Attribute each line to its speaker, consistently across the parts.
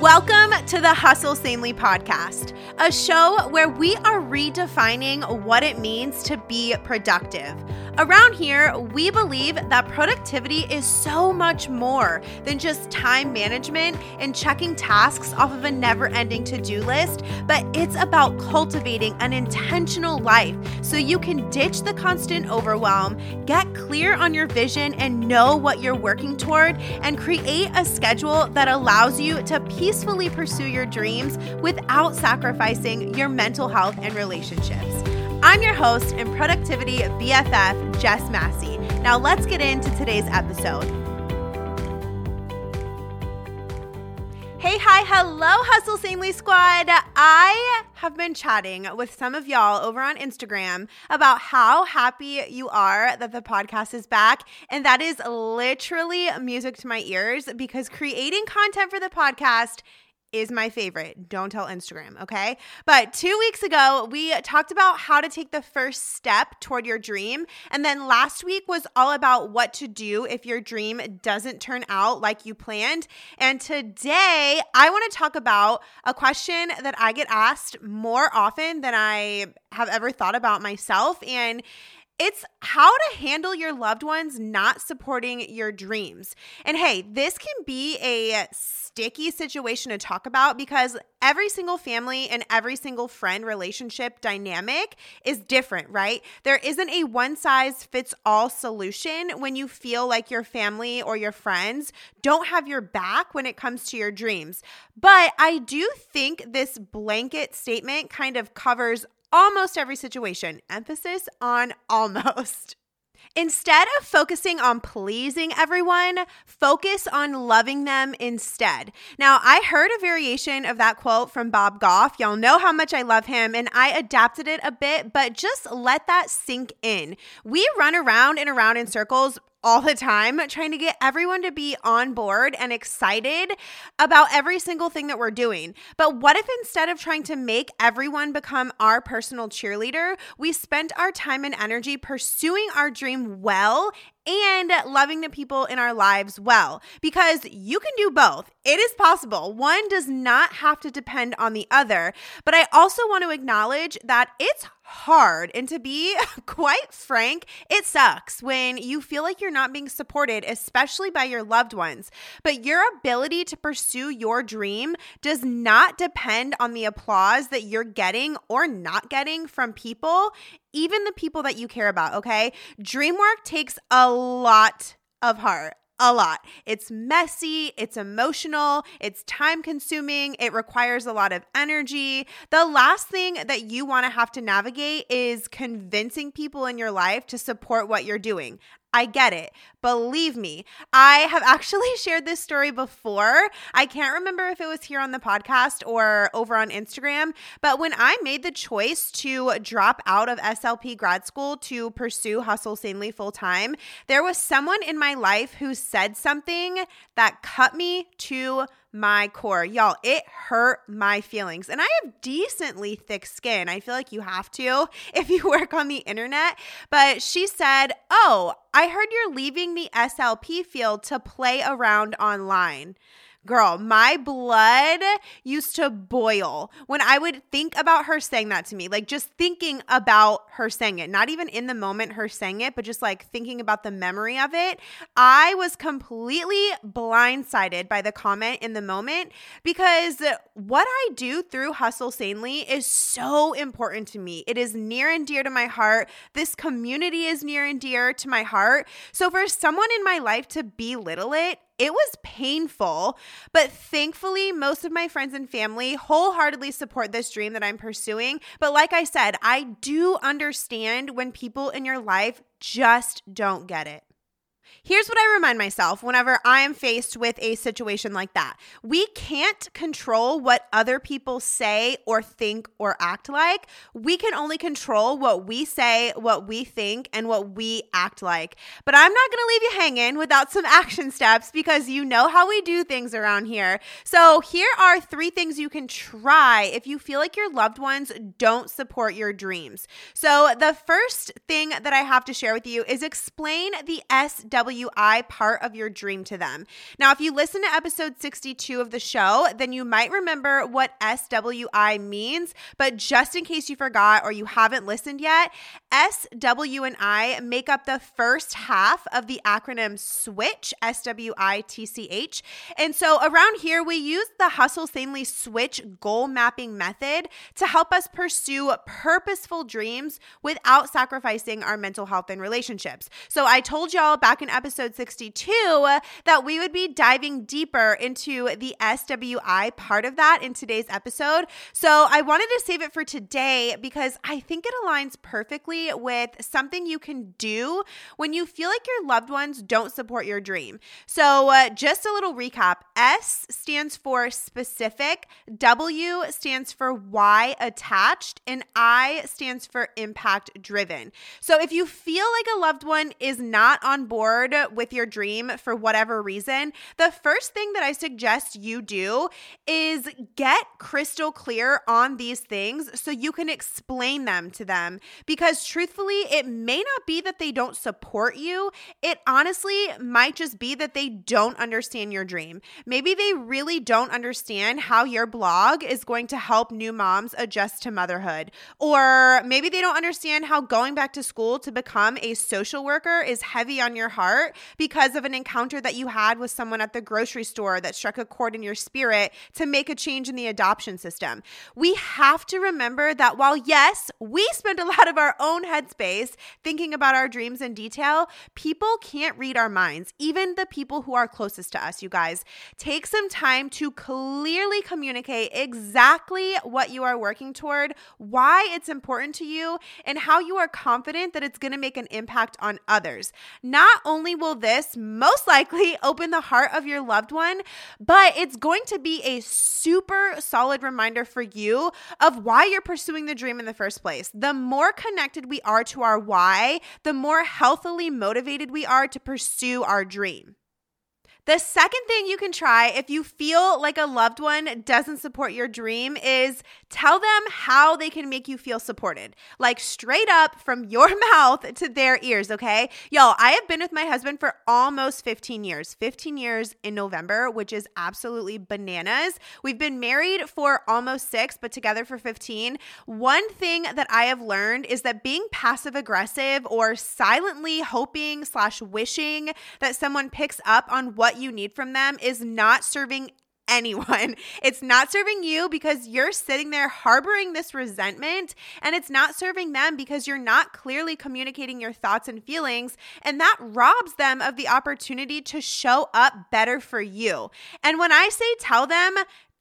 Speaker 1: Welcome to the Hustle Sanely podcast, a show where we are redefining what it means to be productive. Around here, we believe that productivity is so much more than just time management and checking tasks off of a never ending to do list, but it's about cultivating an intentional life so you can ditch the constant overwhelm, get clear on your vision, and know what you're working toward, and create a schedule that allows you to peacefully pursue your dreams without sacrificing your mental health and relationships. I'm your host and productivity BFF, Jess Massey. Now let's get into today's episode. Hey, hi, hello, Hustle Sanely Squad. I have been chatting with some of y'all over on Instagram about how happy you are that the podcast is back. And that is literally music to my ears because creating content for the podcast is my favorite. Don't tell Instagram, okay? But two weeks ago, we talked about how to take the first step toward your dream. And then last week was all about what to do if your dream doesn't turn out like you planned. And today, I want to talk about a question that I get asked more often than I have ever thought about myself. And it's how to handle your loved ones not supporting your dreams. And hey, this can be a sticky situation to talk about because every single family and every single friend relationship dynamic is different, right? There isn't a one size fits all solution when you feel like your family or your friends don't have your back when it comes to your dreams. But I do think this blanket statement kind of covers almost every situation. Emphasis on almost. Instead of focusing on pleasing everyone, focus on loving them instead. Now, I heard a variation of that quote from Bob Goff. Y'all know how much I love him, and I adapted it a bit, but just let that sink in. We run around and around in circles all the time, trying to get everyone to be on board and excited about every single thing that we're doing. But what if instead of trying to make everyone become our personal cheerleader, we spent our time and energy pursuing our dream well and loving the people in our lives well because you can do both. It is possible. One does not have to depend on the other. But I also want to acknowledge that it's hard. And to be quite frank, it sucks when you feel like you're not being supported, especially by your loved ones. But your ability to pursue your dream does not depend on the applause that you're getting or not getting from people even the people that you care about, okay? Dream work takes a lot of heart a lot. It's messy, it's emotional, it's time consuming, it requires a lot of energy. The last thing that you want to have to navigate is convincing people in your life to support what you're doing. I get it. Believe me, I have actually shared this story before. I can't remember if it was here on the podcast or over on Instagram, but when I made the choice to drop out of SLP grad school to pursue Hustle Sanely full time, there was someone in my life who said something that cut me to my core. Y'all, it hurt my feelings. And I have decently thick skin. I feel like you have to if you work on the internet. But she said, Oh, I heard you're leaving the SLP field to play around online. Girl, my blood used to boil when I would think about her saying that to me. Like just thinking about her saying it, not even in the moment her saying it, but just like thinking about the memory of it. I was completely blindsided by the comment in the moment because what I do through Hustle Sanely is so important to me. It is near and dear to my heart. This community is near and dear to my heart. So for someone in my life to belittle it, it was painful, but thankfully, most of my friends and family wholeheartedly support this dream that I'm pursuing. But like I said, I do understand when people in your life just don't get it. Here's what I remind myself whenever I am faced with a situation like that we can't control what other people say or think or act like. We can only control what we say, what we think, and what we act like. But I'm not gonna leave you hanging without some action steps because you know how we do things around here. So, here are three things you can try if you feel like your loved ones don't support your dreams. So, the first thing that I have to share with you is explain the SW SWI part of your dream to them. Now, if you listen to episode 62 of the show, then you might remember what SWI means, but just in case you forgot or you haven't listened yet, S, W, and I make up the first half of the acronym SWITCH, S W I T C H. And so around here, we use the Hustle Sanely Switch goal mapping method to help us pursue purposeful dreams without sacrificing our mental health and relationships. So I told y'all back in episode 62 that we would be diving deeper into the SWI part of that in today's episode. So I wanted to save it for today because I think it aligns perfectly with something you can do when you feel like your loved ones don't support your dream. So, uh, just a little recap S stands for specific, W stands for why attached, and I stands for impact driven. So, if you feel like a loved one is not on board with your dream for whatever reason, the first thing that I suggest you do is get crystal clear on these things so you can explain them to them. Because truthfully, it may not be that they don't support you, it honestly might just be that they don't understand your dream. Maybe they really don't understand how your blog is going to help new moms adjust to motherhood. Or maybe they don't understand how going back to school to become a social worker is heavy on your heart because of an encounter that you had with someone at the grocery store that struck a chord in your spirit to make a change in the adoption system. We have to remember that while, yes, we spend a lot of our own headspace thinking about our dreams in detail, people can't read our minds, even the people who are closest to us, you guys. Take some time to clearly communicate exactly what you are working toward, why it's important to you, and how you are confident that it's going to make an impact on others. Not only will this most likely open the heart of your loved one, but it's going to be a super solid reminder for you of why you're pursuing the dream in the first place. The more connected we are to our why, the more healthily motivated we are to pursue our dream. The second thing you can try if you feel like a loved one doesn't support your dream is tell them how they can make you feel supported. Like straight up from your mouth to their ears, okay? Y'all, I have been with my husband for almost 15 years. 15 years in November, which is absolutely bananas. We've been married for almost 6, but together for 15. One thing that I have learned is that being passive aggressive or silently hoping slash wishing that someone picks up on what what you need from them is not serving anyone. It's not serving you because you're sitting there harboring this resentment, and it's not serving them because you're not clearly communicating your thoughts and feelings, and that robs them of the opportunity to show up better for you. And when I say tell them,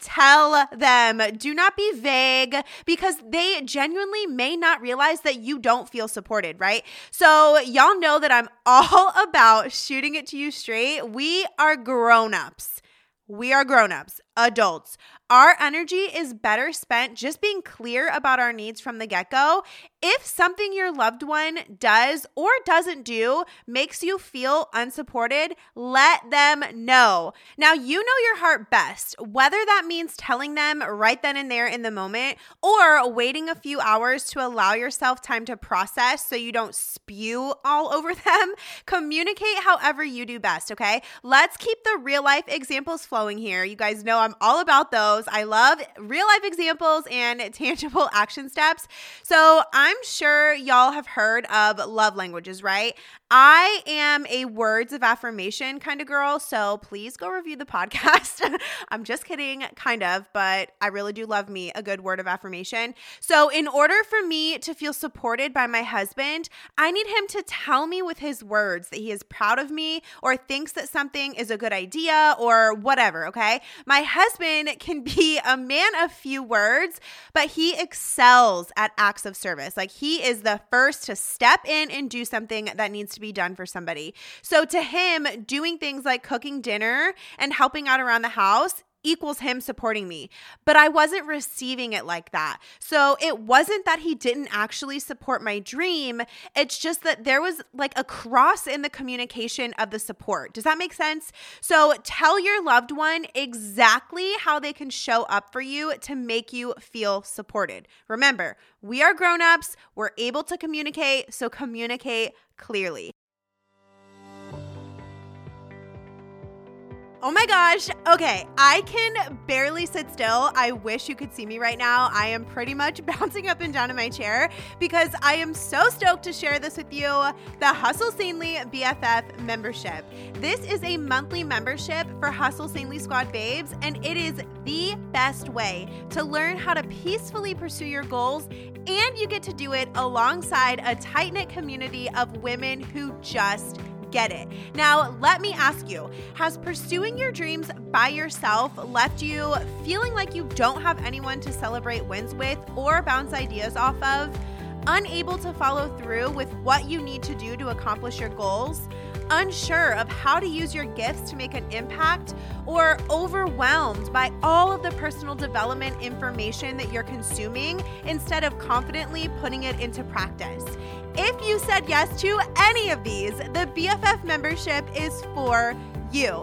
Speaker 1: Tell them. Do not be vague because they genuinely may not realize that you don't feel supported, right? So, y'all know that I'm all about shooting it to you straight. We are grown ups. We are grown ups, adults. Our energy is better spent just being clear about our needs from the get go. If something your loved one does or doesn't do makes you feel unsupported, let them know. Now, you know your heart best, whether that means telling them right then and there in the moment or waiting a few hours to allow yourself time to process so you don't spew all over them. Communicate however you do best, okay? Let's keep the real life examples flowing here. You guys know I'm all about those. I love real life examples and tangible action steps. So I'm sure y'all have heard of love languages, right? I am a words of affirmation kind of girl, so please go review the podcast. I'm just kidding, kind of, but I really do love me a good word of affirmation. So, in order for me to feel supported by my husband, I need him to tell me with his words that he is proud of me or thinks that something is a good idea or whatever, okay? My husband can be a man of few words, but he excels at acts of service. Like, he is the first to step in and do something that needs to be done for somebody. So to him, doing things like cooking dinner and helping out around the house equals him supporting me. But I wasn't receiving it like that. So it wasn't that he didn't actually support my dream. It's just that there was like a cross in the communication of the support. Does that make sense? So tell your loved one exactly how they can show up for you to make you feel supported. Remember, we are grown-ups, we're able to communicate, so communicate clearly. Oh my gosh. Okay, I can barely sit still. I wish you could see me right now. I am pretty much bouncing up and down in my chair because I am so stoked to share this with you the Hustle Sanely BFF membership. This is a monthly membership for Hustle Sanely Squad babes, and it is the best way to learn how to peacefully pursue your goals, and you get to do it alongside a tight knit community of women who just get it. Now, let me ask you Has pursuing your dreams by yourself left you feeling like you don't have anyone to celebrate wins with or bounce ideas off of? Unable to follow through with what you need to do to accomplish your goals? unsure of how to use your gifts to make an impact, or overwhelmed by all of the personal development information that you're consuming instead of confidently putting it into practice. If you said yes to any of these, the BFF membership is for you.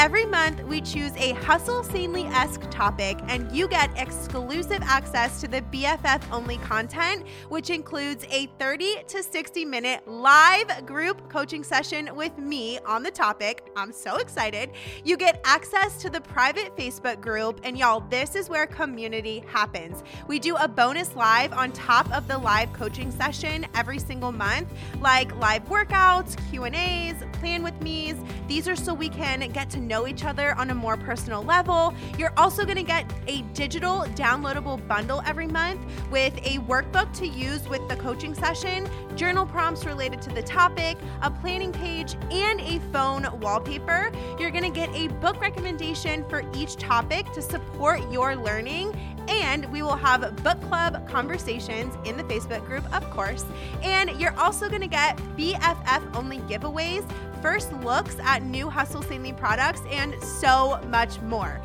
Speaker 1: Every month, we choose a Hustle Sanely esque topic, and you get exclusive access to the BFF only content, which includes a 30 to 60 minute live group coaching session with me on the topic. I'm so excited. You get access to the private Facebook group, and y'all, this is where community happens. We do a bonus live on top of the live coaching session every single month, like live workouts, Q&As, plan with me's. These are so we can get to know each other on a more personal level. You're also going to get a digital downloadable bundle every month with a workbook to use with the coaching session, journal prompts related to the topic, a planning page, and a phone wallpaper. You're going to get a book recommendation for each topic to support your learning and we will have book club conversations in the Facebook group, of course. And you're also going to get BFF only giveaways, first looks at new Hustle Sanely products, and so much more.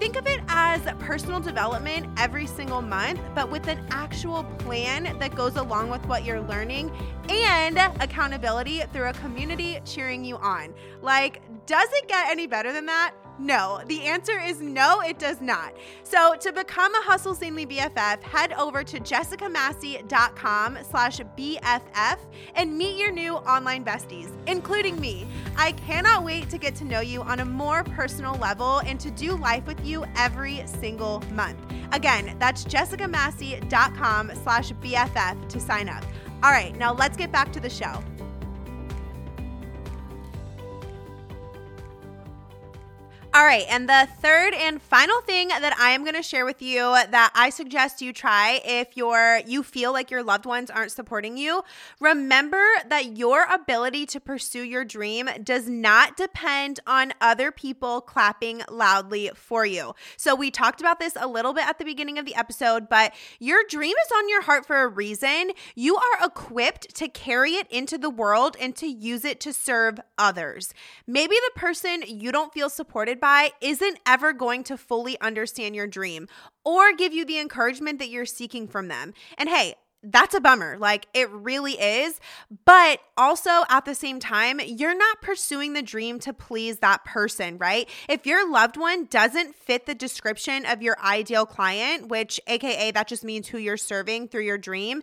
Speaker 1: Think of it as personal development every single month, but with an actual plan that goes along with what you're learning and accountability through a community cheering you on. Like, does it get any better than that? No, the answer is no, it does not. So to become a Hustle Sanely BFF, head over to jessicamassey.com slash BFF and meet your new online besties, including me. I cannot wait to get to know you on a more personal level and to do life with you every single month. Again, that's jessicamassey.com slash BFF to sign up. All right, now let's get back to the show. All right, and the third and final thing that I am going to share with you that I suggest you try if you're you feel like your loved ones aren't supporting you, remember that your ability to pursue your dream does not depend on other people clapping loudly for you. So we talked about this a little bit at the beginning of the episode, but your dream is on your heart for a reason. You are equipped to carry it into the world and to use it to serve others. Maybe the person you don't feel supported by isn't ever going to fully understand your dream or give you the encouragement that you're seeking from them. And hey, that's a bummer. Like it really is. But also at the same time, you're not pursuing the dream to please that person, right? If your loved one doesn't fit the description of your ideal client, which AKA that just means who you're serving through your dream,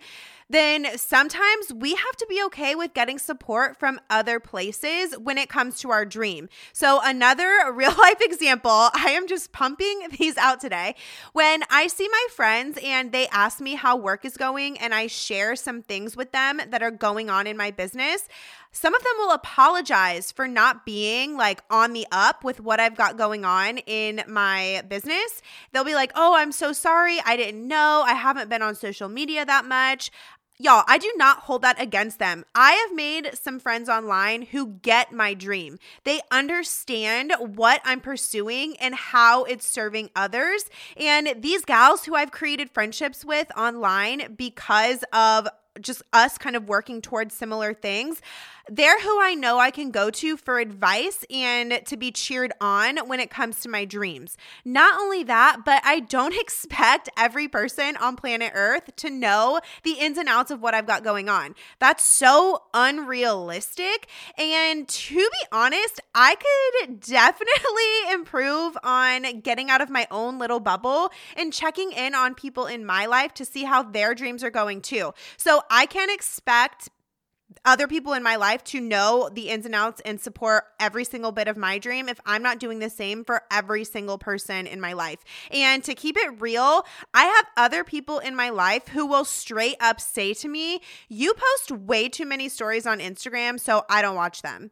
Speaker 1: then sometimes we have to be okay with getting support from other places when it comes to our dream. So, another real life example, I am just pumping these out today. When I see my friends and they ask me how work is going and I share some things with them that are going on in my business, some of them will apologize for not being like on the up with what I've got going on in my business. They'll be like, oh, I'm so sorry. I didn't know. I haven't been on social media that much. Y'all, I do not hold that against them. I have made some friends online who get my dream. They understand what I'm pursuing and how it's serving others. And these gals who I've created friendships with online because of just us kind of working towards similar things they're who I know I can go to for advice and to be cheered on when it comes to my dreams. Not only that, but I don't expect every person on planet Earth to know the ins and outs of what I've got going on. That's so unrealistic. And to be honest, I could definitely improve on getting out of my own little bubble and checking in on people in my life to see how their dreams are going too. So I can expect other people in my life to know the ins and outs and support every single bit of my dream if I'm not doing the same for every single person in my life. And to keep it real, I have other people in my life who will straight up say to me, You post way too many stories on Instagram, so I don't watch them.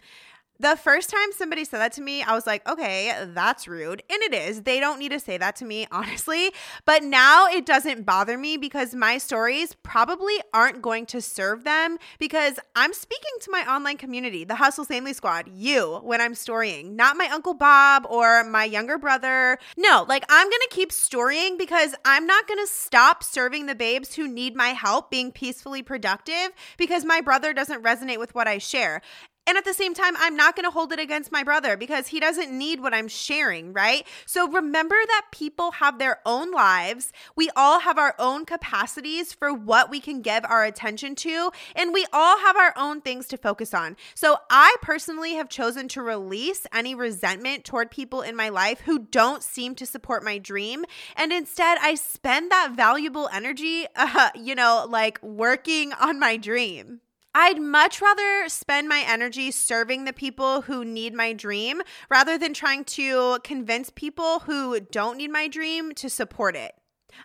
Speaker 1: The first time somebody said that to me, I was like, okay, that's rude. And it is. They don't need to say that to me, honestly. But now it doesn't bother me because my stories probably aren't going to serve them because I'm speaking to my online community, the Hustle Sanely Squad, you, when I'm storying, not my Uncle Bob or my younger brother. No, like I'm going to keep storying because I'm not going to stop serving the babes who need my help being peacefully productive because my brother doesn't resonate with what I share. And at the same time, I'm not going to hold it against my brother because he doesn't need what I'm sharing, right? So remember that people have their own lives. We all have our own capacities for what we can give our attention to, and we all have our own things to focus on. So I personally have chosen to release any resentment toward people in my life who don't seem to support my dream. And instead, I spend that valuable energy, uh, you know, like working on my dream. I'd much rather spend my energy serving the people who need my dream rather than trying to convince people who don't need my dream to support it.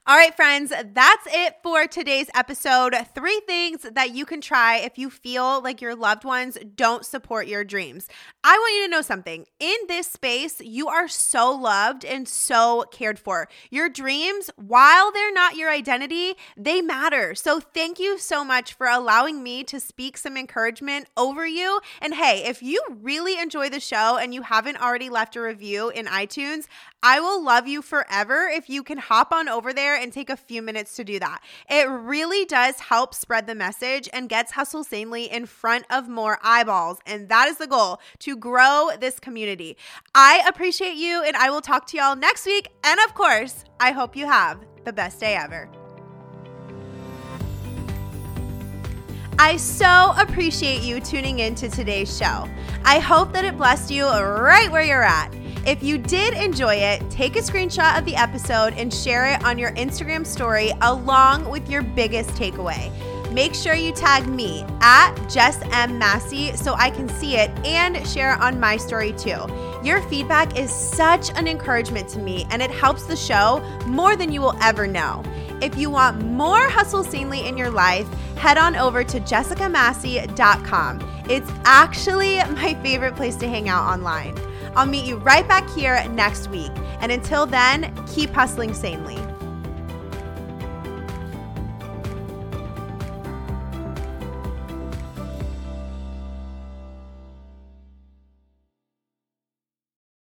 Speaker 1: All right, friends, that's it for today's episode. Three things that you can try if you feel like your loved ones don't support your dreams. I want you to know something. In this space, you are so loved and so cared for. Your dreams, while they're not your identity, they matter. So thank you so much for allowing me to speak some encouragement over you. And hey, if you really enjoy the show and you haven't already left a review in iTunes, I will love you forever if you can hop on over there and take a few minutes to do that. It really does help spread the message and gets Hustle Sanely in front of more eyeballs. And that is the goal to grow this community. I appreciate you, and I will talk to y'all next week. And of course, I hope you have the best day ever. I so appreciate you tuning in to today's show. I hope that it blessed you right where you're at. If you did enjoy it, take a screenshot of the episode and share it on your Instagram story along with your biggest takeaway. Make sure you tag me at Jess M. Massey so I can see it and share it on my story too. Your feedback is such an encouragement to me and it helps the show more than you will ever know. If you want more Hustle Sanely in your life, head on over to jessicamassey.com. It's actually my favorite place to hang out online. I'll meet you right back here next week. And until then, keep hustling sanely.